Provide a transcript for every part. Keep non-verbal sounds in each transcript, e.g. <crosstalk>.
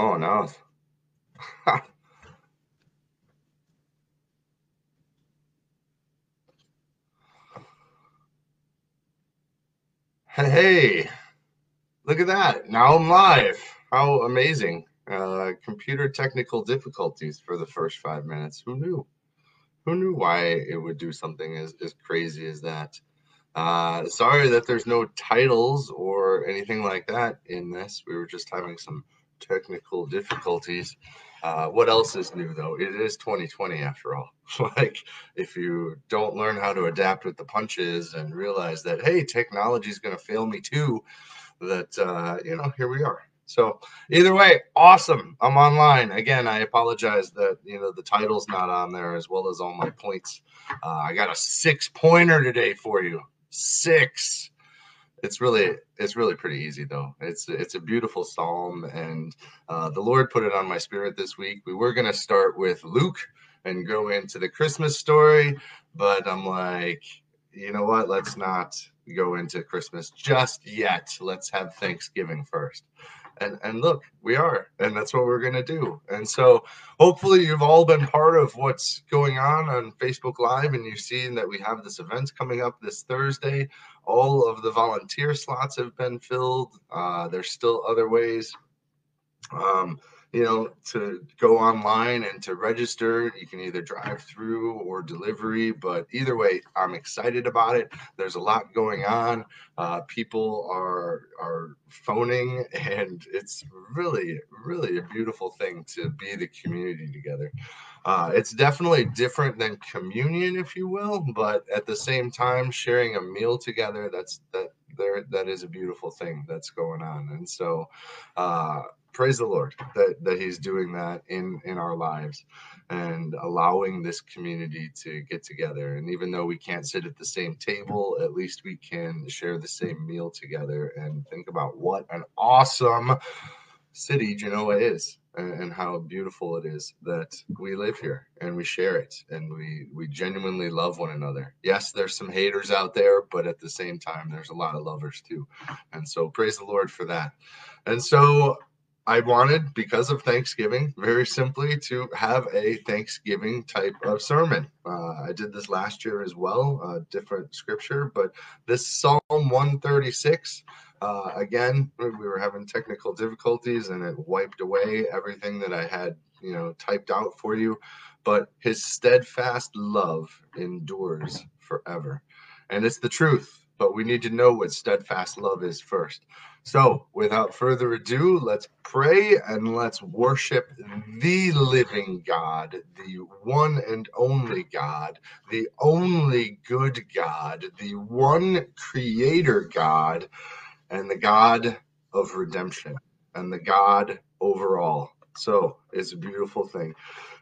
Oh no. <laughs> hey, look at that. Now I'm live. How amazing. Uh, computer technical difficulties for the first five minutes. Who knew? Who knew why it would do something as, as crazy as that? Uh, sorry that there's no titles or anything like that in this. We were just having some technical difficulties. Uh, what else is new though? It is 2020 after all. <laughs> like if you don't learn how to adapt with the punches and realize that hey, technology is going to fail me too, that uh, you know here we are. So either way, awesome. I'm online again. I apologize that you know the title's not on there as well as all my points. Uh, I got a six pointer today for you. Six it's really it's really pretty easy though. It's it's a beautiful psalm and uh, the lord put it on my spirit this week. We were going to start with luke and go into the christmas story but i'm like you know what? Let's not go into christmas just yet. Let's have thanksgiving first. And and look we are and that's what we're going to do. And so hopefully you've all been part of what's going on on facebook live and you've seen that we have this event coming up this thursday all of the volunteer slots have been filled. Uh, there's still other ways um, you know, to go online and to register. You can either drive through or delivery, but either way, I'm excited about it. There's a lot going on. Uh, people are are phoning, <laughs> and it's really, really a beautiful thing to be the community together. Uh, it's definitely different than communion, if you will, but at the same time, sharing a meal together, that's that there that is a beautiful thing that's going on. And so uh, praise the Lord that that He's doing that in in our lives and allowing this community to get together. And even though we can't sit at the same table, at least we can share the same meal together and think about what an awesome city Genoa is and, how beautiful it is that we live here and we share it and we we genuinely love one another. Yes, there's some haters out there, but at the same time there's a lot of lovers too. And so praise the Lord for that. And so I wanted, because of Thanksgiving, very simply to have a Thanksgiving type of sermon. Uh, I did this last year as well, uh, different scripture, but this Psalm 136, uh, again, we were having technical difficulties and it wiped away everything that I had, you know, typed out for you. But his steadfast love endures forever. And it's the truth, but we need to know what steadfast love is first. So, without further ado, let's pray and let's worship the living God, the one and only God, the only good God, the one creator God, and the God of redemption, and the God overall. So, it's a beautiful thing.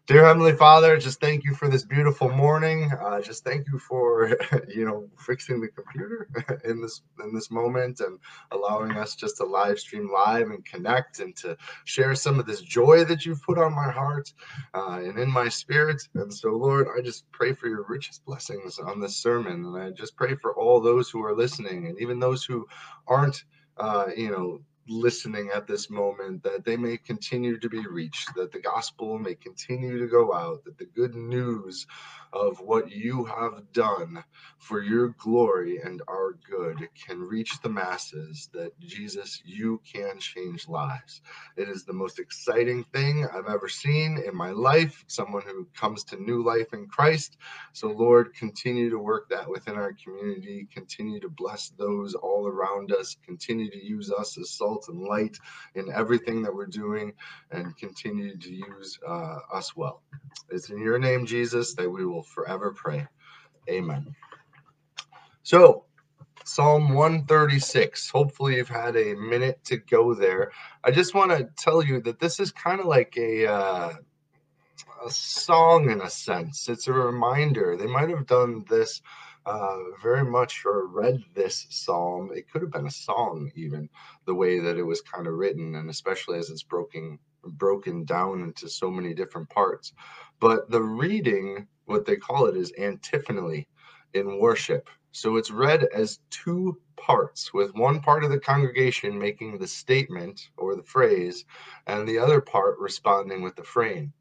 Dear Heavenly Father, just thank you for this beautiful morning. Uh, just thank you for <laughs> you know fixing the computer <laughs> in this in this moment and allowing us just to live stream live and connect and to share some of this joy that you've put on my heart uh, and in my spirit. And so, Lord, I just pray for your richest blessings on this sermon, and I just pray for all those who are listening and even those who aren't. Uh, you know, listening at this moment that they may continue to be reached, that the gospel may continue to go out, that the good news of what you have done for your glory and our good can reach the masses, that Jesus, you can change lives. It is the most exciting thing I've ever seen in my life, someone who comes to new life in Christ. So, Lord, continue to work that within our community, continue to bless those all around us, continue to use us as salt and light in everything that we're doing, and continue to use uh, us well. It's in your name, Jesus, that we will forever pray. Amen. So, Psalm 136. Hopefully, you've had a minute to go there. I just want to tell you that this is kind of like a uh, a song in a sense. It's a reminder. They might have done this uh, very much read this psalm. It could have been a song, even the way that it was kind of written, and especially as it's broken broken down into so many different parts. But the reading, what they call it, is antiphonally in worship. So it's read as two parts, with one part of the congregation making the statement or the phrase, and the other part responding with the frame.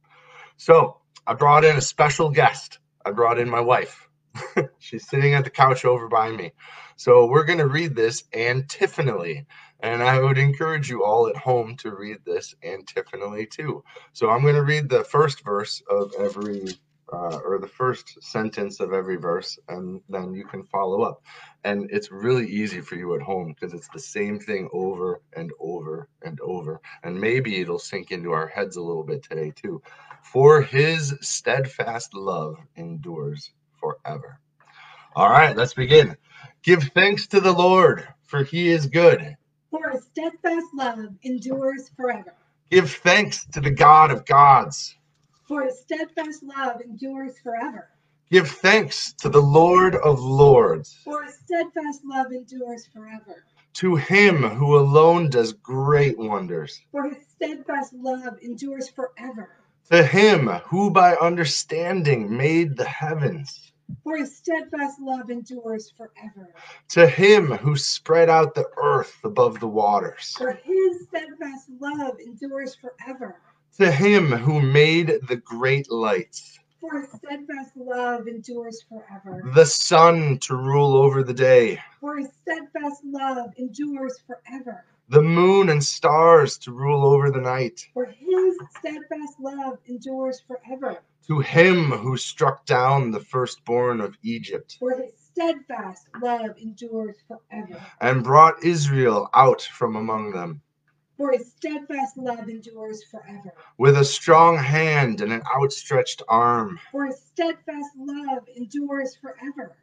So I brought in a special guest. I brought in my wife. <laughs> She's sitting at the couch over by me. So we're going to read this antiphonally. And I would encourage you all at home to read this antiphonally too. So I'm going to read the first verse of every, uh, or the first sentence of every verse, and then you can follow up. And it's really easy for you at home because it's the same thing over and over and over. And maybe it'll sink into our heads a little bit today too. For his steadfast love endures forever. All right, let's begin. Give thanks to the Lord, for he is good. For his steadfast love endures forever. Give thanks to the God of gods. For his steadfast love endures forever. Give thanks to the Lord of lords. For his steadfast love endures forever. To him who alone does great wonders. For his steadfast love endures forever. To him who by understanding made the heavens. For his steadfast love endures forever. To him who spread out the earth above the waters. For his steadfast love endures forever. To him who made the great lights. For his steadfast love endures forever. The sun to rule over the day. For his steadfast love endures forever. The moon and stars to rule over the night. For his steadfast love endures forever. To him who struck down the firstborn of Egypt. For his steadfast love endures forever. And brought Israel out from among them. For his steadfast love endures forever. With a strong hand and an outstretched arm. For his steadfast love endures forever.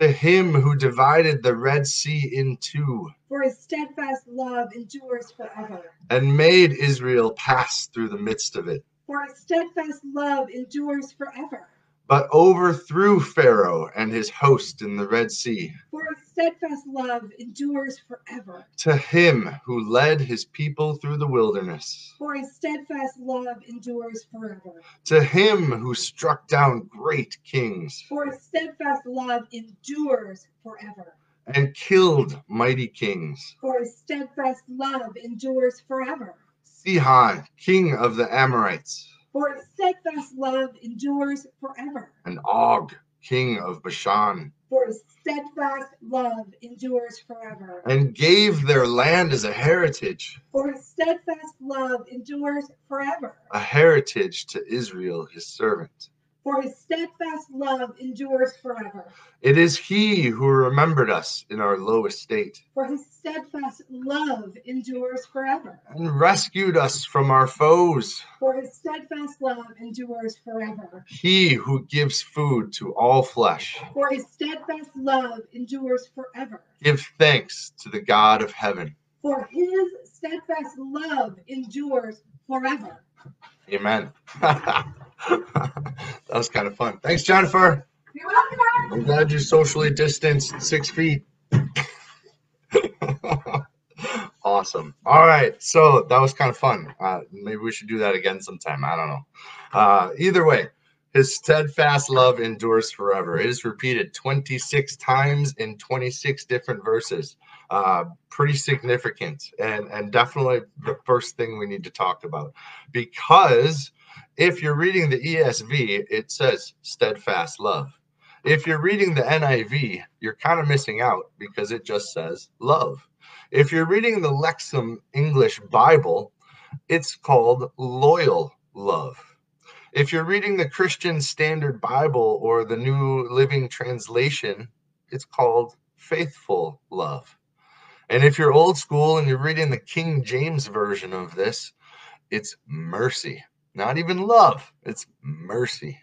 To him who divided the Red Sea in two. For his steadfast love endures forever. And made Israel pass through the midst of it. For his steadfast love endures forever. But overthrew Pharaoh and his host in the Red Sea. For his steadfast love endures forever. To him who led his people through the wilderness. For his steadfast love endures forever. To him who struck down great kings. For his steadfast love endures forever. And killed mighty kings. For his steadfast love endures forever. Sihon, king of the Amorites. For his steadfast love endures forever. And Og, king of Bashan. For his steadfast love endures forever. And gave their land as a heritage. For his steadfast love endures forever. A heritage to Israel, his servant. For his steadfast love endures forever. It is he who remembered us in our low estate. For his steadfast love endures forever. And rescued us from our foes. For his steadfast love endures forever. He who gives food to all flesh. For his steadfast love endures forever. Give thanks to the God of heaven. For his steadfast love endures forever. Amen. <laughs> that was kind of fun. Thanks, Jennifer. You're welcome. I'm glad you're socially distanced six feet. <laughs> awesome. All right. So that was kind of fun. Uh, maybe we should do that again sometime. I don't know. Uh, either way, his steadfast love endures forever. It is repeated 26 times in 26 different verses. Uh, pretty significant and, and definitely the first thing we need to talk about because if you're reading the ESV, it says steadfast love. If you're reading the NIV, you're kind of missing out because it just says love. If you're reading the Lexham English Bible, it's called loyal love. If you're reading the Christian Standard Bible or the New Living Translation, it's called faithful love. And if you're old school and you're reading the King James version of this, it's mercy. Not even love, it's mercy.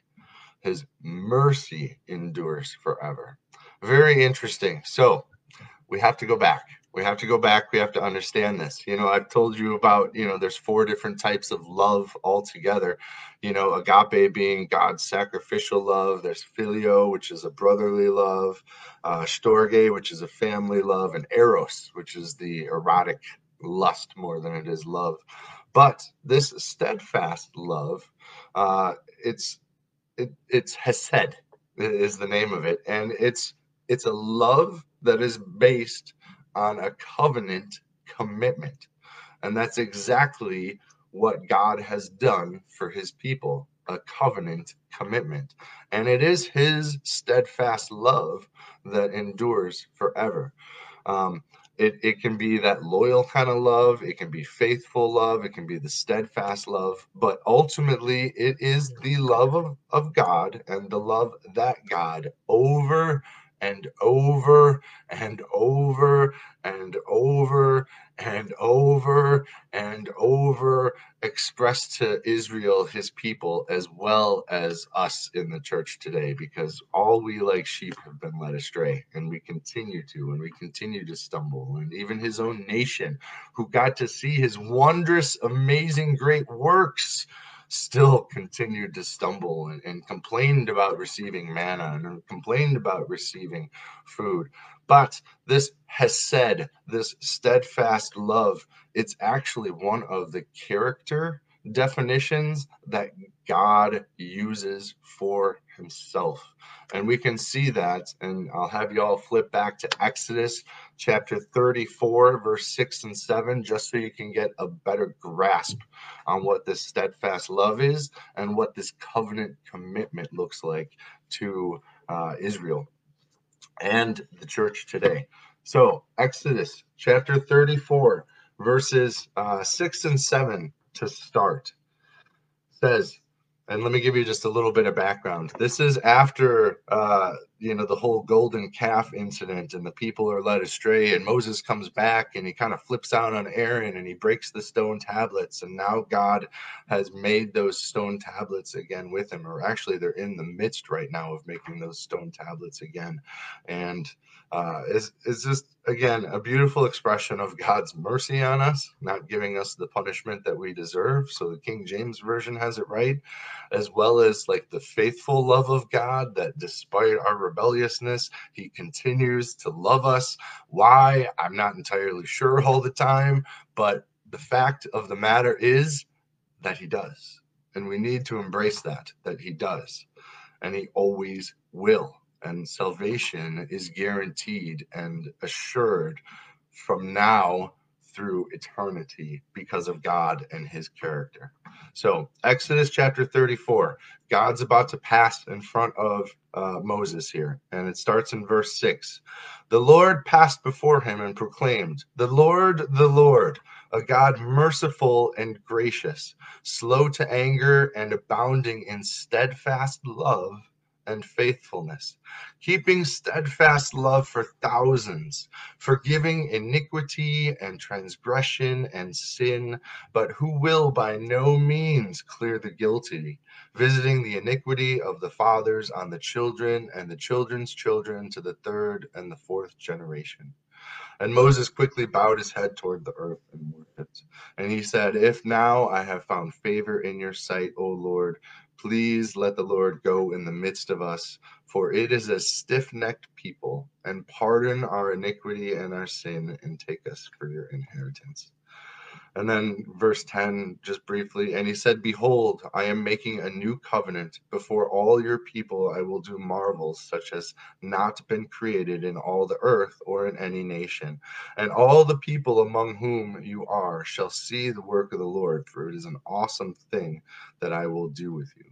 His mercy endures forever. Very interesting. So we have to go back. We have to go back. We have to understand this. You know, I've told you about, you know, there's four different types of love altogether. You know, agape being God's sacrificial love. There's phileo, which is a brotherly love. Uh, storge, which is a family love. And eros, which is the erotic lust more than it is love. But this steadfast love, uh, it's it, it's hesed is the name of it, and it's it's a love that is based on a covenant commitment. And that's exactly what God has done for his people a covenant commitment. And it is his steadfast love that endures forever. Um, it, it can be that loyal kind of love, it can be faithful love, it can be the steadfast love, but ultimately it is the love of, of God and the love that God over and over and over and over and over and over expressed to Israel, his people, as well as us in the church today, because all we like sheep have been led astray, and we continue to, and we continue to stumble. And even his own nation, who got to see his wondrous, amazing, great works still continued to stumble and, and complained about receiving manna and complained about receiving food. But this hesed, this steadfast love, it's actually one of the character definitions that God uses for himself. And we can see that, and I'll have you all flip back to Exodus chapter 34, verse 6 and 7, just so you can get a better grasp on what this steadfast love is and what this covenant commitment looks like to uh, Israel and the church today. So, Exodus chapter 34, verses uh, 6 and 7 to start says, and let me give you just a little bit of background. This is after uh, you know the whole golden calf incident, and the people are led astray, and Moses comes back and he kind of flips out on Aaron and he breaks the stone tablets, and now God has made those stone tablets again with him, or actually they're in the midst right now of making those stone tablets again, and uh, is is just again a beautiful expression of God's mercy on us, not giving us the punishment that we deserve. So the King James version has it right, as well as like the faithful love of God that despite our rebelliousness, He continues to love us. Why? I'm not entirely sure all the time, but the fact of the matter is that He does, and we need to embrace that that He does, and He always will and salvation is guaranteed and assured from now through eternity because of God and his character. So, Exodus chapter 34, God's about to pass in front of uh, Moses here, and it starts in verse 6. The Lord passed before him and proclaimed, The Lord, the Lord, a God merciful and gracious, slow to anger and abounding in steadfast love and faithfulness, keeping steadfast love for thousands, forgiving iniquity and transgression and sin, but who will by no means clear the guilty, visiting the iniquity of the fathers on the children and the children's children to the third and the fourth generation. And Moses quickly bowed his head toward the earth and worshipped. And he said, If now I have found favor in your sight, O Lord, Please let the Lord go in the midst of us, for it is a stiff necked people, and pardon our iniquity and our sin, and take us for your inheritance. And then verse 10, just briefly, and he said, Behold, I am making a new covenant. Before all your people, I will do marvels such as not been created in all the earth or in any nation. And all the people among whom you are shall see the work of the Lord, for it is an awesome thing that I will do with you.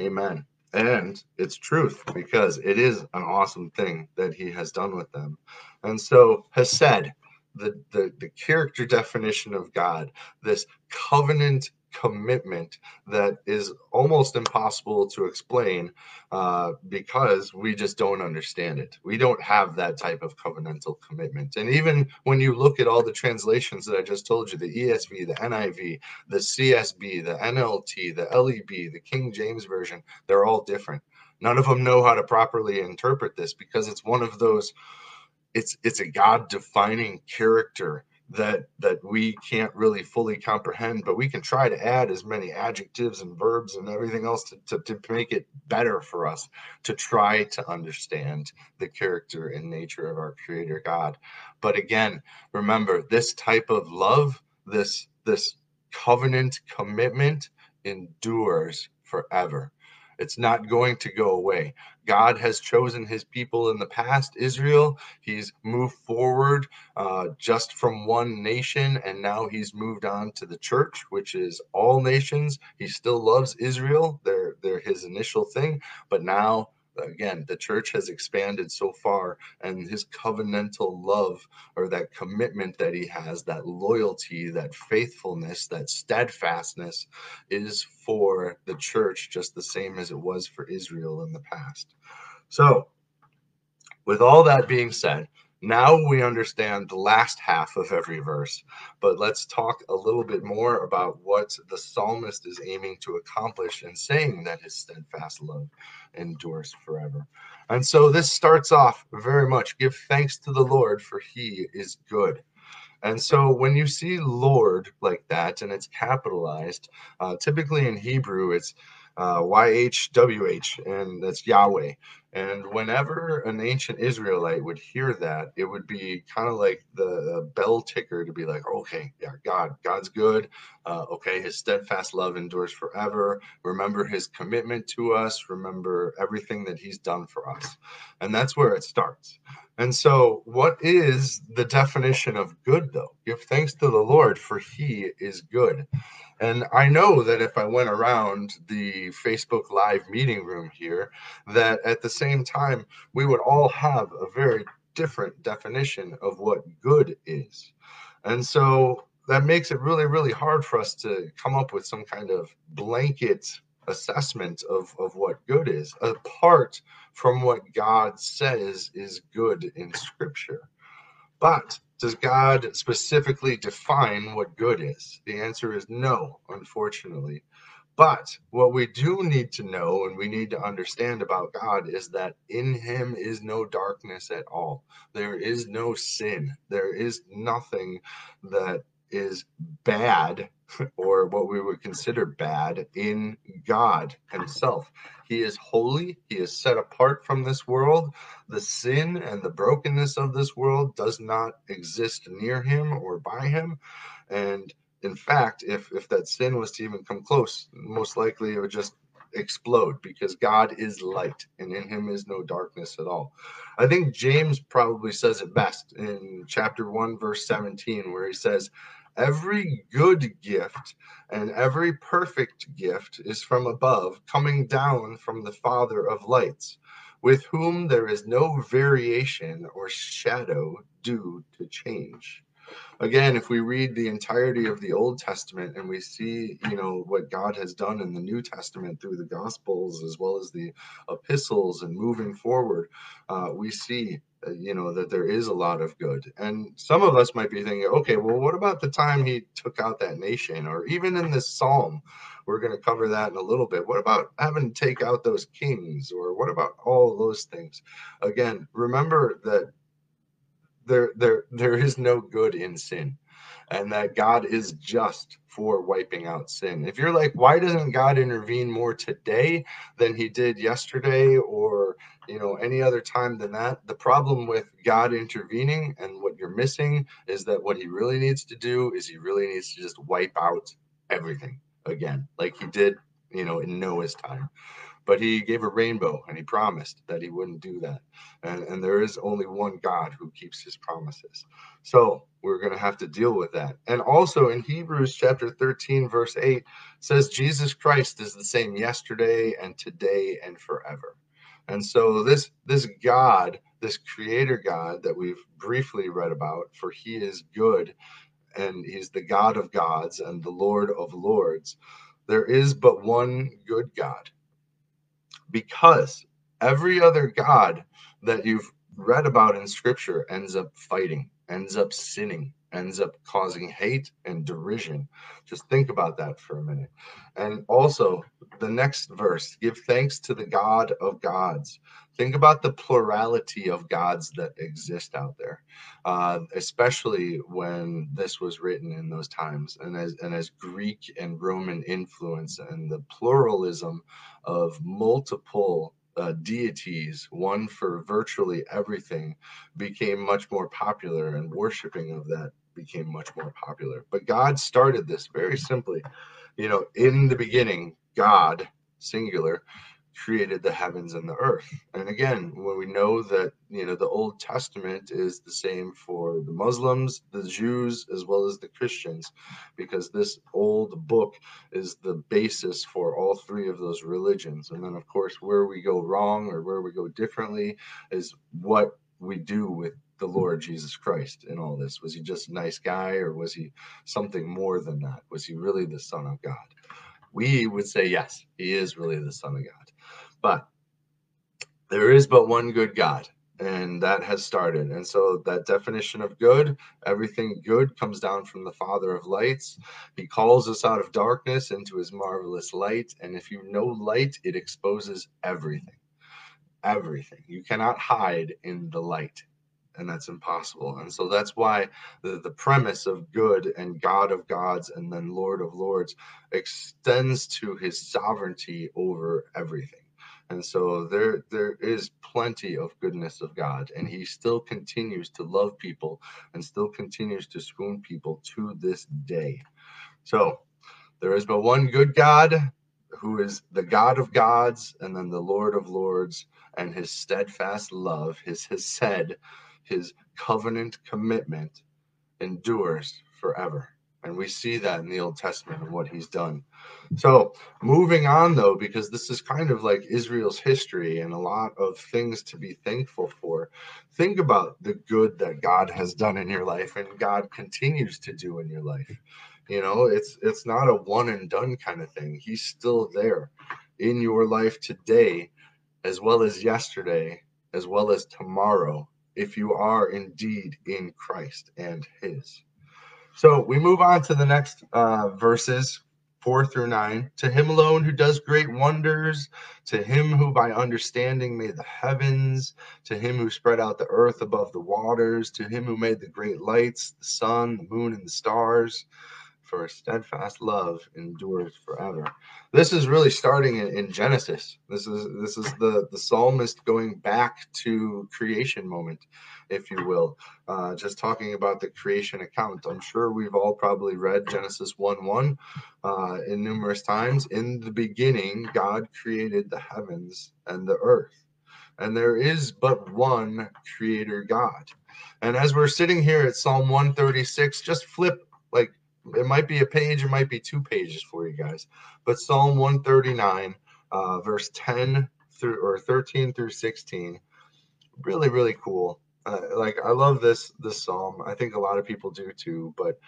Amen. And it's truth because it is an awesome thing that he has done with them. And so hesed, the, the, the character definition of God, this covenant commitment that is almost impossible to explain uh, because we just don't understand it. We don't have that type of covenantal commitment. And even when you look at all the translations that I just told you the ESV, the NIV, the CSB, the NLT, the LEB, the King James Version they're all different. None of them know how to properly interpret this because it's one of those it's it's a god defining character that that we can't really fully comprehend but we can try to add as many adjectives and verbs and everything else to, to, to make it better for us to try to understand the character and nature of our creator god. But again remember this type of love this this covenant commitment endures forever It's not going to go away. God has chosen his people in the past, Israel. He's moved forward uh, just from one nation, and now he's moved on to the church, which is all nations. He still loves Israel. They're, they're his initial thing, but now again the church has expanded so far and his covenantal love or that commitment that he has that loyalty that faithfulness that steadfastness is for the church just the same as it was for israel in the past. So with all that being said now we understand the last half of every verse, but let's talk a little bit more about what the psalmist is aiming to accomplish in saying that his steadfast love endures forever. And so this starts off very much give thanks to the Lord, for he is good. And so when you see Lord like that and it's capitalized, uh, typically in Hebrew, it's uh, YHWH, and that's Yahweh. And whenever an ancient Israelite would hear that, it would be kind of like the bell ticker to be like, okay, yeah, God, God's good. Uh, okay, his steadfast love endures forever. Remember his commitment to us. Remember everything that he's done for us. And that's where it starts. And so, what is the definition of good, though? Give thanks to the Lord, for he is good. And I know that if I went around the Facebook Live meeting room here, that at the same time, we would all have a very different definition of what good is. And so that makes it really, really hard for us to come up with some kind of blanket assessment of, of what good is, apart from what God says is good in Scripture. But does God specifically define what good is? The answer is no, unfortunately. But what we do need to know and we need to understand about God is that in Him is no darkness at all. There is no sin. There is nothing that is bad <laughs> or what we would consider bad in God Himself. He is holy, He is set apart from this world. The sin and the brokenness of this world does not exist near Him or by Him. And in fact, if, if that sin was to even come close, most likely it would just explode because God is light and in him is no darkness at all. I think James probably says it best in chapter 1, verse 17, where he says, Every good gift and every perfect gift is from above, coming down from the Father of lights, with whom there is no variation or shadow due to change again, if we read the entirety of the Old Testament and we see, you know, what God has done in the New Testament through the Gospels as well as the epistles and moving forward, uh, we see, uh, you know, that there is a lot of good. And some of us might be thinking, okay, well, what about the time he took out that nation? Or even in this psalm, we're going to cover that in a little bit. What about having to take out those kings? Or what about all those things? Again, remember that there there there is no good in sin and that God is just for wiping out sin. If you're like, why doesn't God intervene more today than he did yesterday or you know any other time than that? The problem with God intervening and what you're missing is that what he really needs to do is he really needs to just wipe out everything again, like he did, you know, in Noah's time but he gave a rainbow and he promised that he wouldn't do that. And, and there is only one God who keeps his promises. So we're going to have to deal with that. And also in Hebrews chapter 13, verse 8 says Jesus Christ is the same yesterday and today and forever. And so this this God, this creator God that we've briefly read about, for he is good and he's the God of gods and the Lord of lords. There is but one good God because every other God that you've read about in scripture ends up fighting, ends up sinning, ends up causing hate and derision. Just think about that for a minute. And also, the next verse give thanks to the God of gods. Think about the plurality of gods that exist out there, uh, especially when this was written in those times, and as and as Greek and Roman influence and the pluralism of multiple uh, deities, one for virtually everything, became much more popular, and worshiping of that became much more popular. But God started this very simply. You know, in the beginning, God, singular, created the heavens and the earth. And again, when we know that, you know, the Old Testament is the same for the Muslims, the Jews, as well as the Christians, because this old book is the basis for all three of those religions. And then, of course, where we go wrong or where we go differently is what we do with the Lord Jesus Christ in all this. Was he just a nice guy or was he something more than that? Was he really the Son of God? We would say yes, he is really the Son of God. But there is but one good God, and that has started. And so that definition of good, everything good comes down from the Father of lights. He calls us out of darkness into his marvelous light. And if you know light, it exposes everything. Everything. You cannot hide in the light. And that's impossible. And so that's why the, the premise of good and God of gods and then Lord of lords extends to his sovereignty over everything and so there there is plenty of goodness of God, and He still continues to love people and still continues to swoon people to this day. So there is but one good God who is the God of gods and then the Lord of lords, and his steadfast love, his his said, his covenant commitment endures forever. And we see that in the Old Testament and what he's done. So, moving on though, because this is kind of like Israel's history and a lot of things to be thankful for. Think about the good that God has done in your life and God continues to do in your life. You know, it's it's not a one and done kind of thing. He's still there in your life today as well as yesterday as well as tomorrow if you are indeed in Christ and his. So we move on to the next uh, verses, four through nine. To him alone who does great wonders, to him who by understanding made the heavens, to him who spread out the earth above the waters, to him who made the great lights, the sun, the moon, and the stars for steadfast love endures forever. This is really starting in, in, Genesis. This is this is the the psalmist going back to creation moment, if you will. Uh, just talking about the creation account. I'm sure we've all probably read Genesis 1 1 uh, in numerous times. In the beginning, God created the heavens and the earth. And there is but one creator God. And as we're sitting here at Psalm 136, just flip like it might be a page, it might be two pages for you guys. But Psalm 139, uh, verse 10 through or 13 through 16, really, really cool. Uh, like I love this this psalm. I think a lot of people do too. But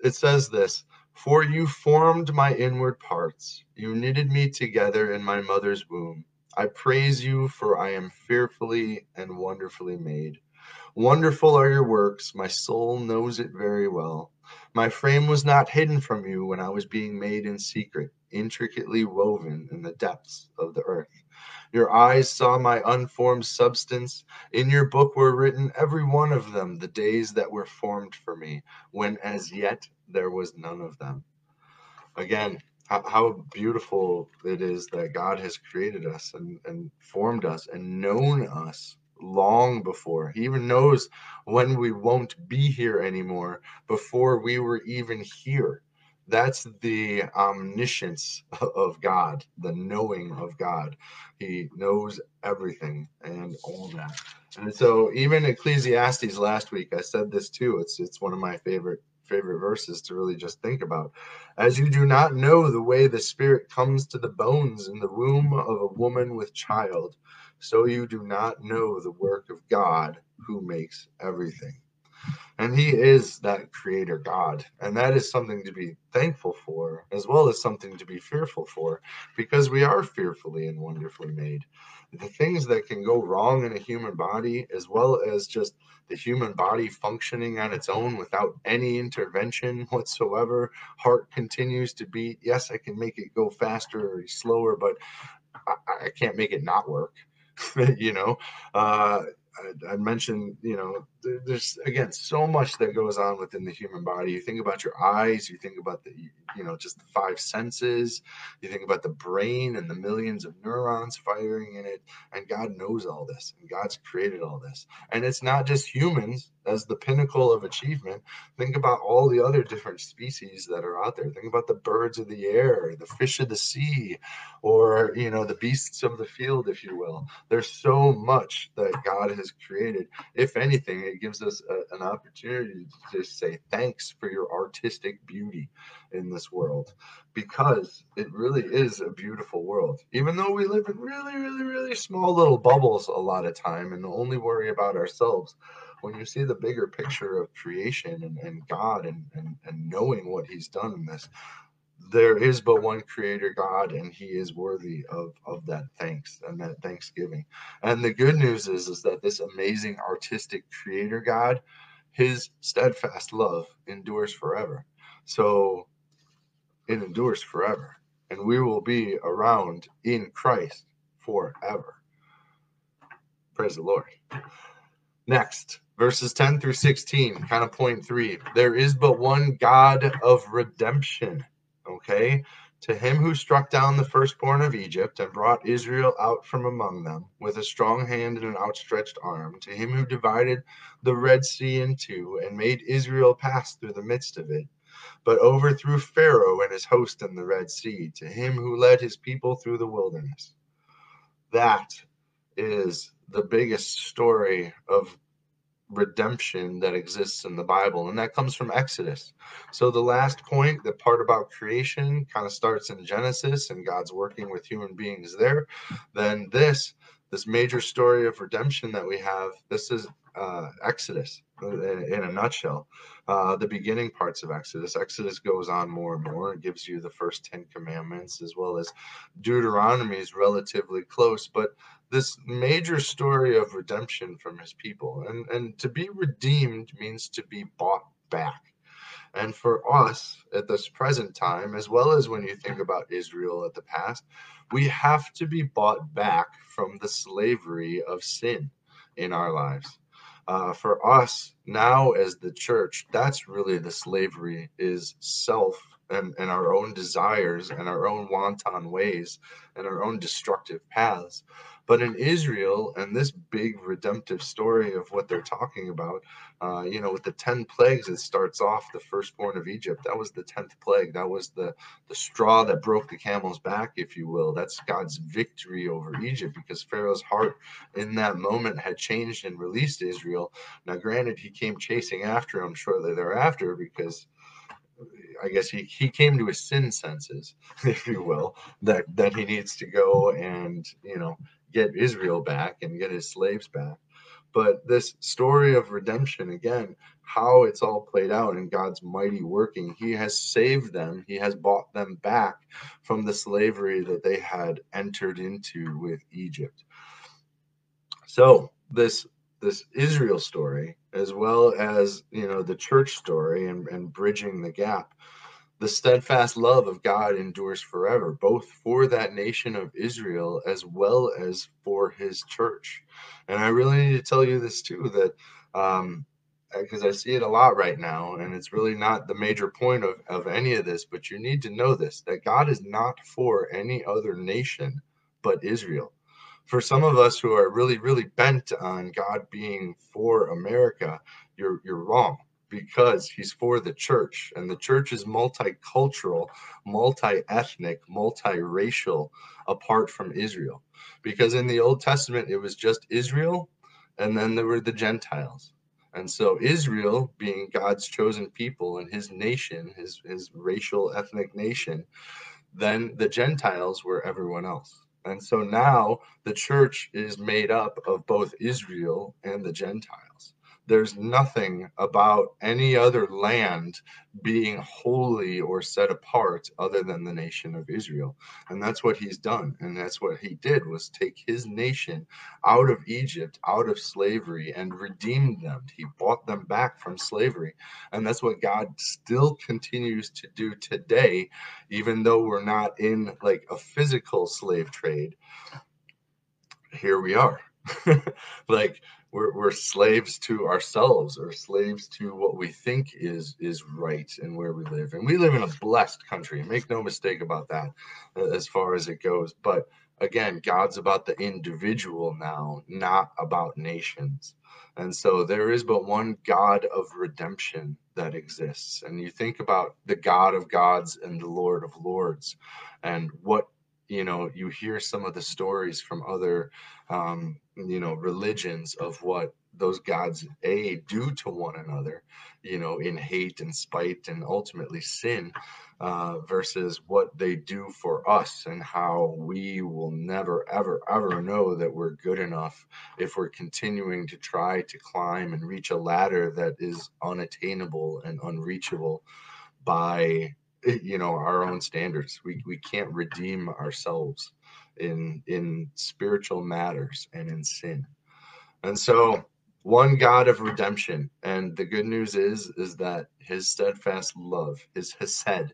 it says this: "For you formed my inward parts; you knitted me together in my mother's womb. I praise you, for I am fearfully and wonderfully made. Wonderful are your works; my soul knows it very well." My frame was not hidden from you when I was being made in secret, intricately woven in the depths of the earth. Your eyes saw my unformed substance. In your book were written, every one of them, the days that were formed for me, when as yet there was none of them. Again, how, how beautiful it is that God has created us and, and formed us and known us long before. He even knows when we won't be here anymore before we were even here. That's the omniscience <laughs> of God, the knowing of God. He knows everything and all that. And so even Ecclesiastes last week, I said this too. It's it's one of my favorite favorite verses to really just think about. As you do not know the way the spirit comes to the bones in the womb of a woman with child, so you do not know the work of God who makes everything. And he is that creator God. And that is something to be thankful for, as well as something to be fearful for, because we are fearfully and wonderfully made. The things that can go wrong in a human body, as well as just the human body functioning on its own without any intervention whatsoever, heart continues to beat. Yes, I can make it go faster or slower, but I, I can't make it not work. <laughs> you know, uh, I, I mentioned, you know, there, there's again so much that goes on within the human body. You think about your eyes, you think about the, you know, just the five senses, you think about the brain and the millions of neurons firing in it. And God knows all this, and God's created all this. And it's not just humans as the pinnacle of achievement. Think about all the other different species that are out there. Think about the birds of the air, the fish of the sea, or, you know, the beasts of the field, if you will. There's so much that God has created. If anything, it gives us a, an opportunity to just say thanks for your artistic beauty in this world because it really is a beautiful world. Even though we live in really, really, really small little bubbles a lot of time and only worry about ourselves, when you see the bigger picture of creation and, and God and, and, and knowing what He's done in this, there is but one creator God, and He is worthy of, of that thanks and that thanksgiving. And the good news is, is that this amazing artistic creator God, His steadfast love endures forever. So it endures forever, and we will be around in Christ forever. Praise the Lord. Next, verses 10 through 16, kind of point three. There is but one God of redemption. Okay. To him who struck down the firstborn of Egypt and brought Israel out from among them with a strong hand and an outstretched arm, to him who divided the Red Sea in two and made Israel pass through the midst of it, but overthrew Pharaoh and his host in the Red Sea, to him who led his people through the wilderness. That is the biggest story of redemption that exists in the Bible, and that comes from Exodus. So the last point, the part about creation, kind of starts in Genesis, and God's working with human beings there. Then this, this major story of redemption that we have, this is uh, Exodus in a nutshell. Uh, the beginning parts of Exodus. Exodus goes on more and more. It gives you the first Ten Commandments as well as Deuteronomy is relatively close, but this major story of redemption from his people. And, and to be redeemed means to be bought back. And for us at this present time, as well as when you think about Israel at the past, we have to be bought back from the slavery of sin in our lives. Uh, for us now as the church, that's really the slavery is self and, and our own desires and our own wanton ways and our own destructive paths. But in Israel and this big redemptive story of what they're talking about, uh, you know, with the 10 plagues, it starts off the firstborn of Egypt. That was the 10th plague. That was the, the straw that broke the camel's back, if you will. That's God's victory over Egypt because Pharaoh's heart in that moment had changed and released Israel. Now, granted, he came chasing after him shortly thereafter because I guess he, he came to his sin senses, <laughs> if you will, that, that he needs to go and, you know, get Israel back and get his slaves back. But this story of redemption, again, how it's all played out in God's mighty working, He has saved them, He has bought them back from the slavery that they had entered into with Egypt. So, this this Israel story, as well as you know the church story and, and bridging the gap, the steadfast love of God endures forever, both for that nation of Israel as well as for his church. And I really need to tell you this too that um, because I see it a lot right now, and it's really not the major point of, of any of this, but you need to know this that God is not for any other nation but Israel. For some of us who are really, really bent on God being for America, you're you're wrong because he's for the church and the church is multicultural multi-ethnic multiracial apart from israel. Because in the old testament it was just israel and then there were the gentiles. And so israel being god's chosen people and his nation his, his racial ethnic nation then the gentiles were everyone else and so now the church is made up of both israel and the gentiles there's nothing about any other land being holy or set apart other than the nation of Israel. And that's what he's done. And that's what he did was take his nation out of Egypt, out of slavery and redeemed them. He bought them back from slavery. And that's what God still continues to do today even though we're not in like a physical slave trade. Here we are. <laughs> like we're, we're slaves to ourselves or slaves to what we think is is right and where we live. And we live in a blessed country make no mistake about that as far as it goes. But again god's about the individual now not about nations. And so there is but one god of redemption that exists. And you think about the god of gods and the lord of lords and what you know you hear some of the stories from other um, you know religions of what those gods a do to one another you know in hate and spite and ultimately sin uh, versus what they do for us and how we will never ever ever know that we're good enough if we're continuing to try to climb and reach a ladder that is unattainable and unreachable by you know our own standards. We, we can't redeem ourselves in in spiritual matters and in sin and so one god of redemption and the good news is is that his steadfast love his hesed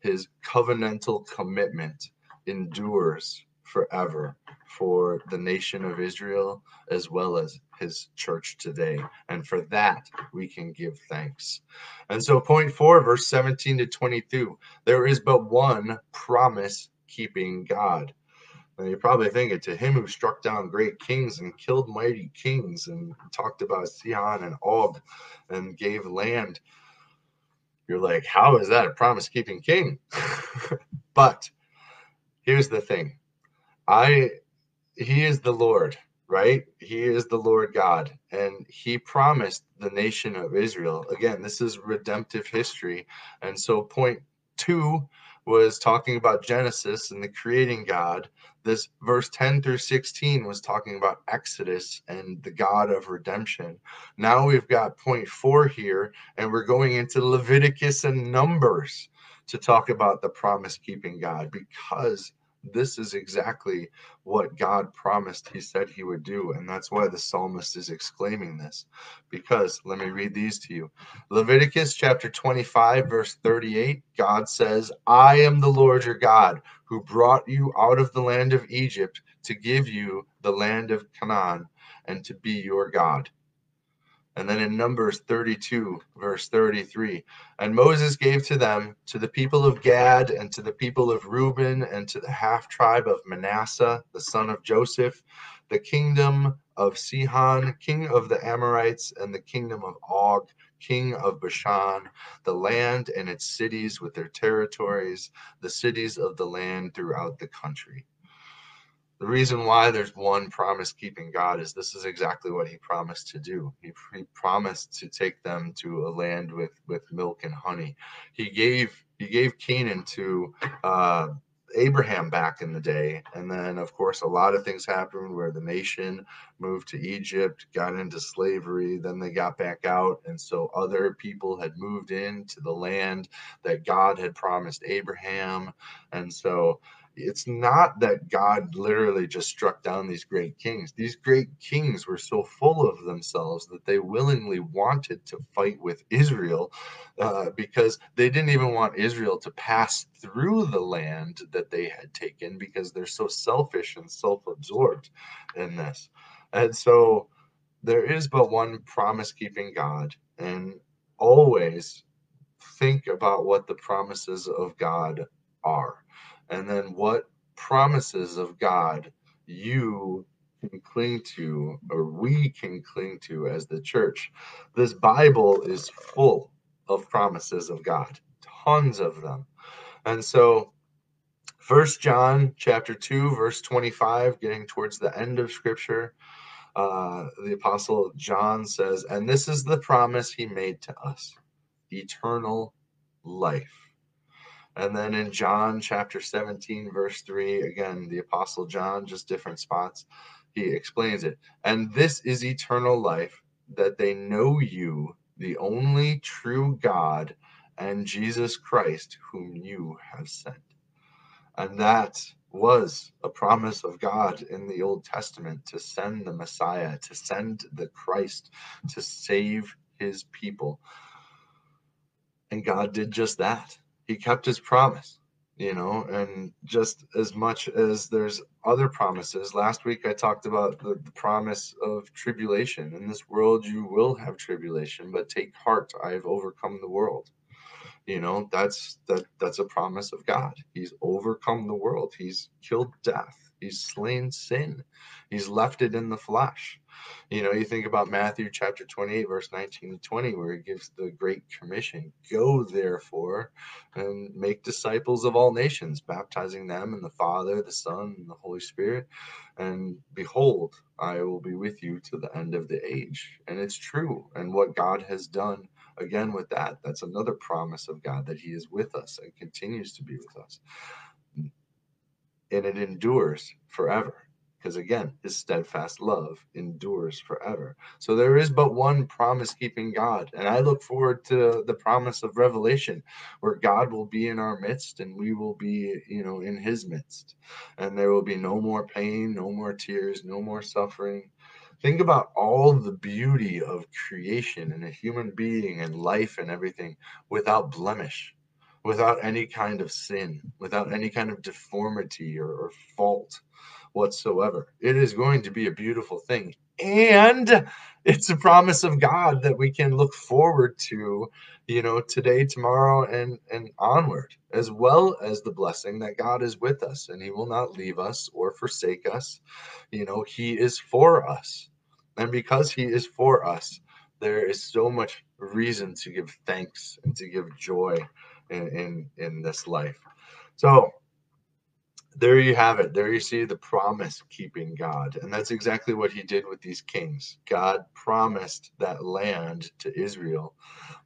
his covenantal commitment endures forever for the nation of Israel as well as his church today. And for that, we can give thanks. And so, point four, verse 17 to 22 there is but one promise keeping God. And you're probably thinking to him who struck down great kings and killed mighty kings and talked about Sihon and Og and gave land. You're like, how is that a promise keeping king? <laughs> but here's the thing I he is the Lord, right? He is the Lord God and he promised the nation of Israel. Again, this is redemptive history. And so point 2 was talking about Genesis and the creating God. This verse 10 through 16 was talking about Exodus and the God of redemption. Now we've got point 4 here and we're going into Leviticus and Numbers to talk about the promise keeping God because this is exactly what God promised he said he would do. And that's why the psalmist is exclaiming this. Because let me read these to you Leviticus chapter 25, verse 38, God says, I am the Lord your God who brought you out of the land of Egypt to give you the land of Canaan and to be your God. And then in Numbers 32, verse 33, and Moses gave to them, to the people of Gad, and to the people of Reuben, and to the half tribe of Manasseh, the son of Joseph, the kingdom of Sihon, king of the Amorites, and the kingdom of Og, king of Bashan, the land and its cities with their territories, the cities of the land throughout the country the reason why there's one promise keeping God is this is exactly what he promised to do. He, he promised to take them to a land with with milk and honey. He gave he gave Canaan to uh, Abraham back in the day, and then of course a lot of things happened where the nation moved to Egypt, got into slavery, then they got back out, and so other people had moved into the land that God had promised Abraham, and so it's not that God literally just struck down these great kings. These great kings were so full of themselves that they willingly wanted to fight with Israel uh, because they didn't even want Israel to pass through the land that they had taken because they're so selfish and self absorbed in this. And so there is but one promise keeping God, and always think about what the promises of God are and then what promises of God you can cling to or we can cling to as the church. This Bible is full of promises of God, tons of them. And so First John chapter 2 verse 25 getting towards the end of scripture uh, the apostle John says and this is the promise he made to us eternal life and then in John chapter 17, verse 3, again, the Apostle John, just different spots, he explains it. And this is eternal life, that they know you, the only true God, and Jesus Christ, whom you have sent. And that was a promise of God in the Old Testament to send the Messiah, to send the Christ, to save his people. And God did just that he kept his promise. you know, and just as much as there's other promises. Last week I talked about the, the promise of tribulation. In this world you will have tribulation, but take heart, I have overcome the world you know that's that that's a promise of god he's overcome the world he's killed death he's slain sin he's left it in the flesh you know you think about matthew chapter 28 verse 19 to 20 where he gives the great commission go therefore and make disciples of all nations baptizing them in the father the son and the holy spirit. And behold i will be with you to the end of the age. And it's true. And what god has done again with that that's another promise of god that he is with us and continues to be with us. And it endures forever because again his steadfast love endures forever. So there is but one promise keeping god and i look forward to the promise of revelation where god will be in our midst and we will be you know in his midst. And there will be no more pain no more tears no more suffering. Think about all the beauty of creation and a human being and life and everything without blemish without any kind of sin without any kind of deformity or, or fault whatsoever. It is going to be a beautiful thing. And it's a promise of god that we can look forward to you know today tomorrow and and onward as well as the blessing that god is with us and he will not leave us or forsake us. You know he is for us. And because he is for us there is so much reason to give thanks and to give joy in in, in this life. So there you have it. There you see the promise keeping God. And that's exactly what he did with these kings. God promised that land to Israel,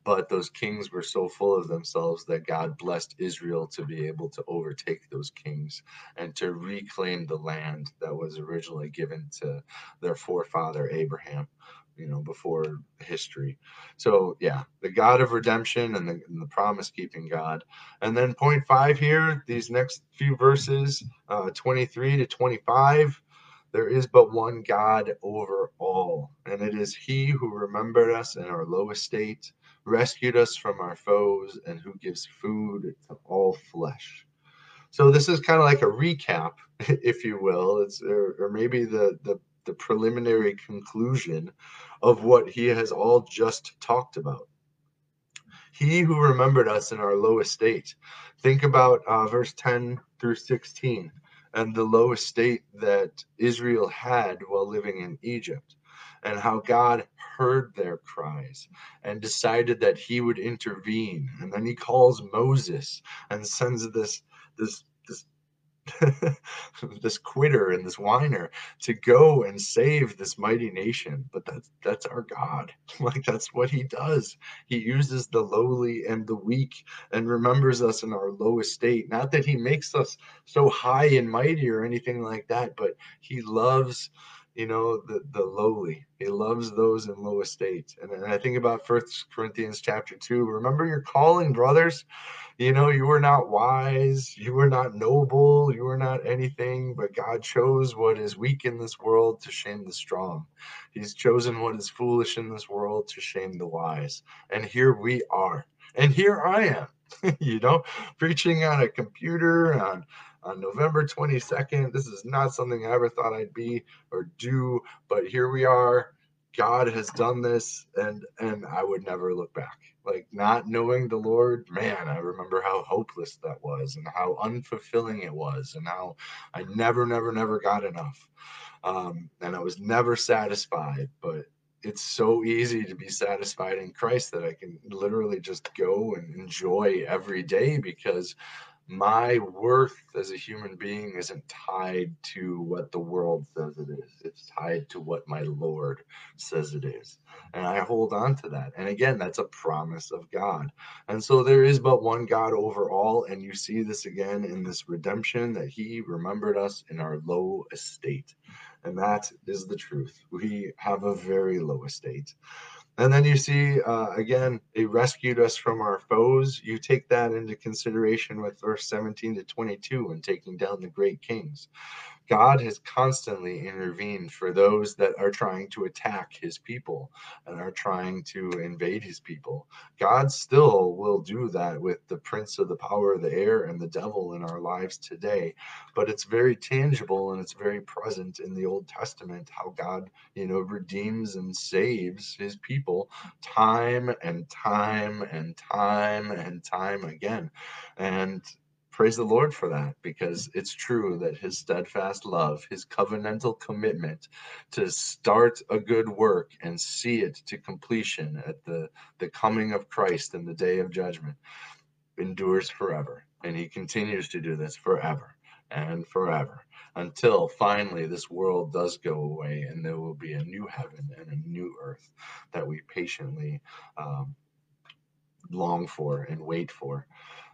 but those kings were so full of themselves that God blessed Israel to be able to overtake those kings and to reclaim the land that was originally given to their forefather Abraham you know before history. So yeah the god of redemption and the, the promise keeping god. And then point five here these next few verses uh, 23 to 25 there is but one god over all and it is he who remembered us in our low estate rescued us from our foes and who gives food to all flesh. So this is kind of like a recap <laughs> if you will. It's or, or maybe the the the preliminary conclusion of what he has all just talked about. He who remembered us in our low estate. Think about uh, verse 10 through 16 and the low estate that Israel had while living in Egypt, and how God heard their cries and decided that he would intervene. And then he calls Moses and sends this this this <laughs> quitter and this whiner to go and save this mighty nation but that's that's our god. <laughs> Like that's what he does. He uses the lowly and the weak and remembers us in our low estate. Not that he makes us so high and mighty or anything like that but he loves you know the the lowly. He loves those in low estate. And, and i think about first corinthians chapter 2 remember your calling brothers. You know you were not wise. You were not noble. You were not anything but god chose what is weak in this world to shame the strong. He's chosen what is foolish in this world to shame the wise. And here we are. And here i am <laughs> you know preaching on a computer on on November 22nd. This is not something I ever thought I'd be or do, but here we are. God has done this and and I would never look back. Like not knowing the Lord, man, I remember how hopeless that was and how unfulfilling it was and how I never never never got enough. Um, and I was never satisfied, but it's so easy to be satisfied in Christ that I can literally just go and enjoy every day because my worth as a human being isn't tied to what the world says it is. It's tied to what my Lord says it is. And I hold on to that. And again, that's a promise of God. And so there is but one God over all. And you see this again in this redemption that He remembered us in our low estate. And that is the truth. We have a very low estate. And then you see, uh, again, he rescued us from our foes. You take that into consideration with verse 17 to 22 and taking down the great kings. God has constantly intervened for those that are trying to attack his people and are trying to invade his people. God still will do that with the prince of the power of the air and the devil in our lives today. But it's very tangible and it's very present in the Old Testament how God, you know, redeems and saves his people time and time and time and time again. And praise the Lord for that because it's true that his steadfast love, his covenantal commitment to start a good work and see it to completion at the, the coming of Christ in the day of judgment endures forever. And he continues to do this forever and forever until finally this world does go away and there will be a new heaven and a new earth that we patiently um, long for and wait for.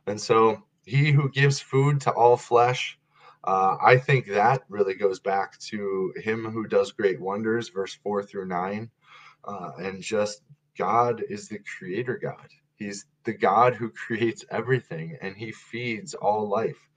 And so he who gives food to all flesh. Uh, I think that really goes back to him who does great wonders, verse four through nine, uh, and just God is the creator God. He's the God who creates everything, and He feeds all life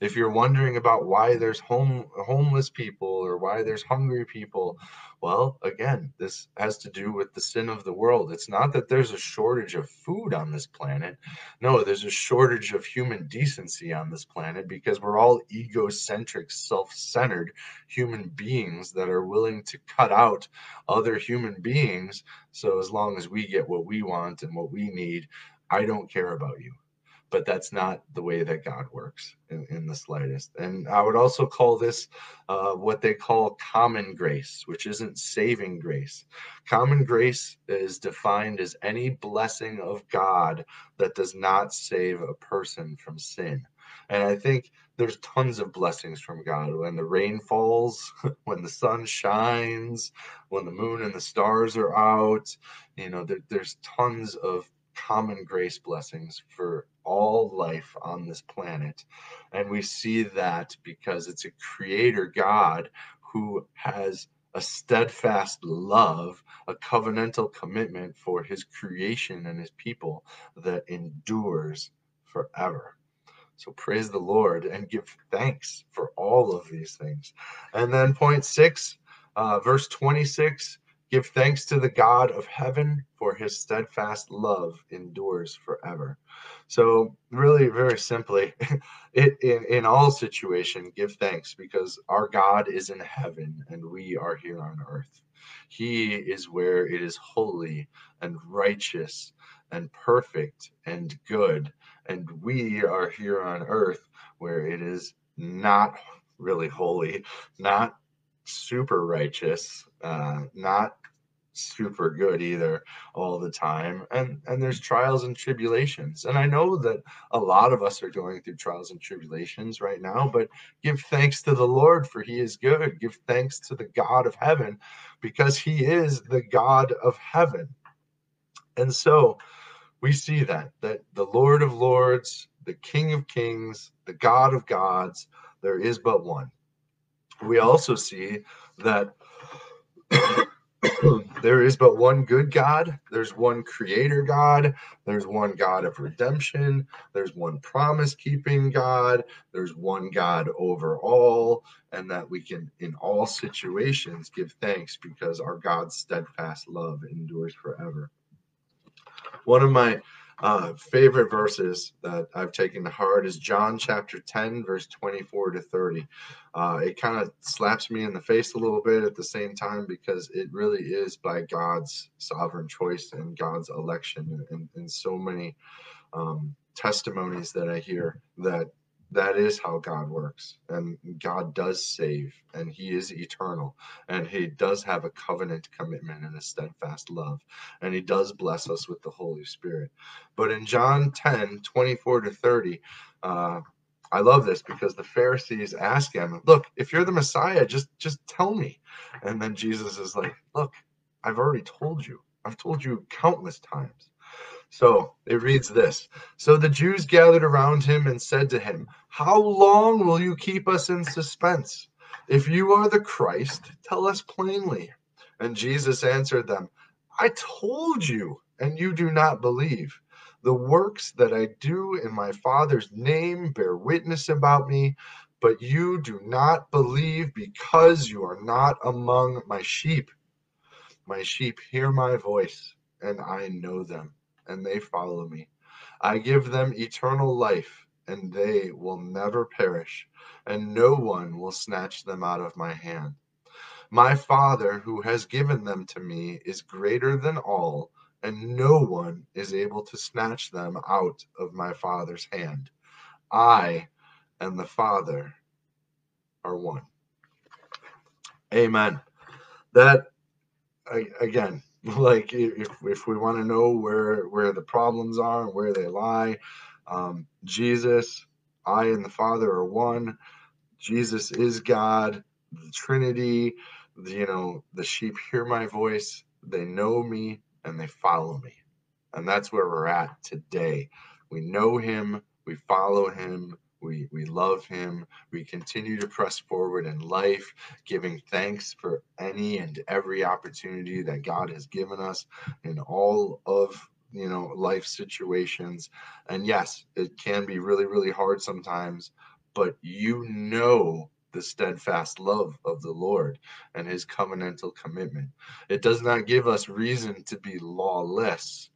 if you're wondering about why there's home homeless people or why there's hungry people well again this has to do with the sin of the world. It's not that there's a shortage of food on this planet. No there's a shortage of human decency on this planet because we're all egocentric self-centered human beings that are willing to cut out other human beings. So as long as we get what we want and what we need i don't care about you but that's not the way that God works in, in the slightest. And I would also call this uh, what they call common grace, which isn't saving grace. Common grace is defined as any blessing of God that does not save a person from sin. And I think there's tons of blessings from God when the rain falls, <laughs> when the sun shines, when the moon and the stars are out. You know, there, there's tons of common grace blessings for all life on this planet. And we see that because it's a creator God who has a steadfast love, a covenantal commitment for his creation and his people that endures forever. So praise the Lord and give thanks for all of these things. And then point six, uh, verse 26 Give thanks to the God of heaven, for his steadfast love endures forever. So, really, very simply, <laughs> it, in, in all situation, give thanks because our God is in heaven and we are here on earth. He is where it is holy and righteous and perfect and good. And we are here on earth where it is not really holy, not super righteous, uh, not super good either all the time and and there's trials and tribulations and i know that a lot of us are going through trials and tribulations right now but give thanks to the lord for he is good. Give thanks to the god of heaven because he is the god of heaven. And so we see that that the lord of lords the king of kings the god of gods there is but one. We also see that <clears throat> there is but one good God. There's one creator God. There's one God of redemption. There's one promise keeping God. There's one God over all. And that we can, in all situations, give thanks because our God's steadfast love endures forever. One of my uh, favorite verses that I've taken to heart is John chapter 10, verse 24 to 30. Uh, it kind of slaps me in the face a little bit at the same time because it really is by God's sovereign choice and God's election. And, and so many um, testimonies that I hear that that is how God works. And God does save, and He is eternal, and He does have a covenant commitment and a steadfast love, and He does bless us with the Holy Spirit. But in John 10 24 to 30, uh, I love this because the Pharisees ask him, "Look, if you're the Messiah, just just tell me." And then Jesus is like, "Look, I've already told you. I've told you countless times." So it reads this So the Jews gathered around him and said to him, How long will you keep us in suspense? If you are the Christ, tell us plainly. And Jesus answered them, I told you, and you do not believe. The works that I do in my Father's name bear witness about me, but you do not believe because you are not among my sheep. My sheep hear my voice, and I know them, and they follow me. I give them eternal life, and they will never perish, and no one will snatch them out of my hand. My Father, who has given them to me, is greater than all, and no one is able to snatch them out of my Father's hand. I and the Father are one. Amen. That again, <laughs> like if if we want to know where where the problems are and where they lie, um, Jesus, I and the Father are one. Jesus is God, the Trinity. The, you know, the sheep hear my voice. They know me and they follow me. And that's where we're at today. We know him, we follow him, we, we love him. We continue to press forward in life, giving thanks for any and every opportunity that God has given us in all of you know life situations. And yes, it can be really, really hard sometimes, but you know the steadfast love of the Lord and his covenantal commitment. It does not give us reason to be lawless,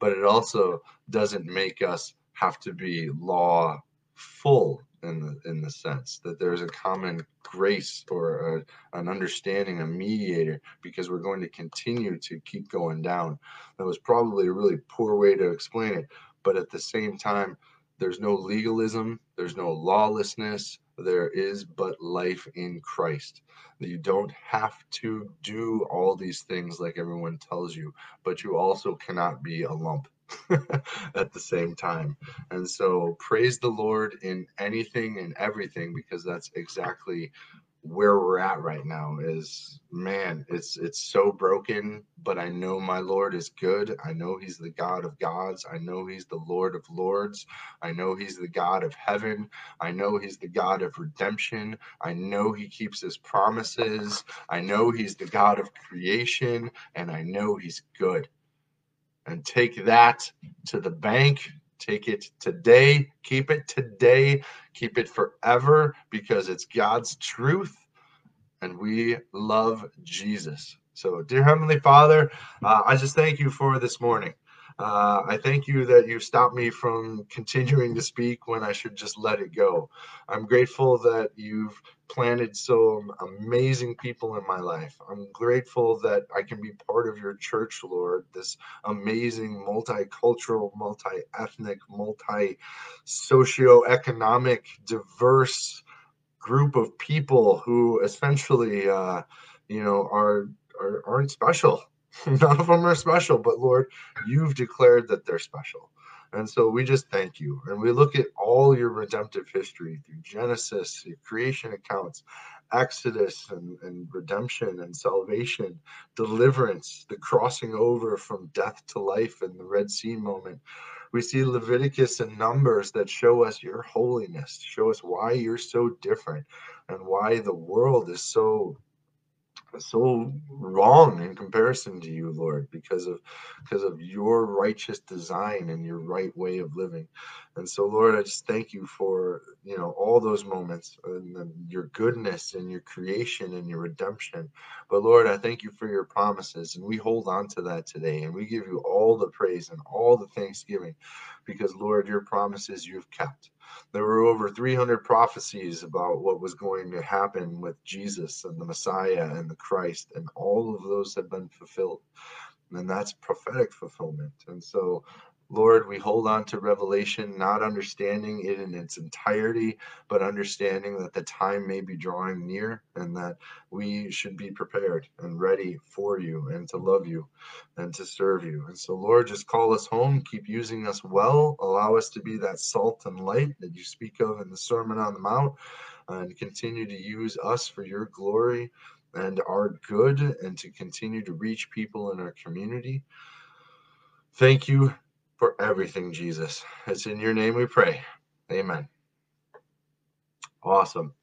but it also doesn't make us have to be law full in the in the sense that there's a common grace or a, an understanding a mediator because we're going to continue to keep going down that was probably a really poor way to explain it but at the same time there's no legalism there's no lawlessness there is but life in Christ. You don't have to do all these things like everyone tells you, but you also cannot be a lump <laughs> at the same time. And so praise the Lord in anything and everything because that's exactly where we're at right now is man it's it's so broken but i know my lord is good. I know he's the god of gods. I know he's the lord of lords. I know he's the god of heaven. I know he's the god of redemption. I know he keeps his promises. I know he's the god of creation and i know he's good and take that to the bank Take it today. Keep it today. Keep it forever because it's God's truth and we love Jesus. So, dear Heavenly Father, uh, I just thank you for this morning. Uh, I thank you that you stopped me from continuing to speak when I should just let it go. I'm grateful that you've planted some amazing people in my life. I'm grateful that I can be part of your church, Lord, this amazing multicultural, multi ethnic, multi socioeconomic, diverse group of people who essentially, uh, you know, are, are aren't special <laughs> None of them are special, but Lord, you've declared that they're special. And so we just thank you. And we look at all your redemptive history through Genesis, your creation accounts, Exodus and, and redemption and salvation, deliverance, the crossing over from death to life in the Red Sea moment. We see Leviticus and Numbers that show us your holiness, show us why you're so different and why the world is so so wrong in comparison to you lord because of because of your righteous design and your right way of living. And so lord i just thank you for you know all those moments and your goodness and your creation and your redemption. But lord i thank you for your promises and we hold on to that today and we give you all the praise and all the thanksgiving because lord your promises you've kept there were over 300 prophecies about what was going to happen with Jesus and the Messiah and the Christ, and all of those have been fulfilled. And that's prophetic fulfillment. And so Lord, we hold on to revelation, not understanding it in its entirety, but understanding that the time may be drawing near and that we should be prepared and ready for you and to love you and to serve you. And so, Lord, just call us home, keep using us well, allow us to be that salt and light that you speak of in the Sermon on the Mount, and continue to use us for your glory and our good and to continue to reach people in our community. Thank you for everything, Jesus. It's in your name we pray. Amen. Awesome.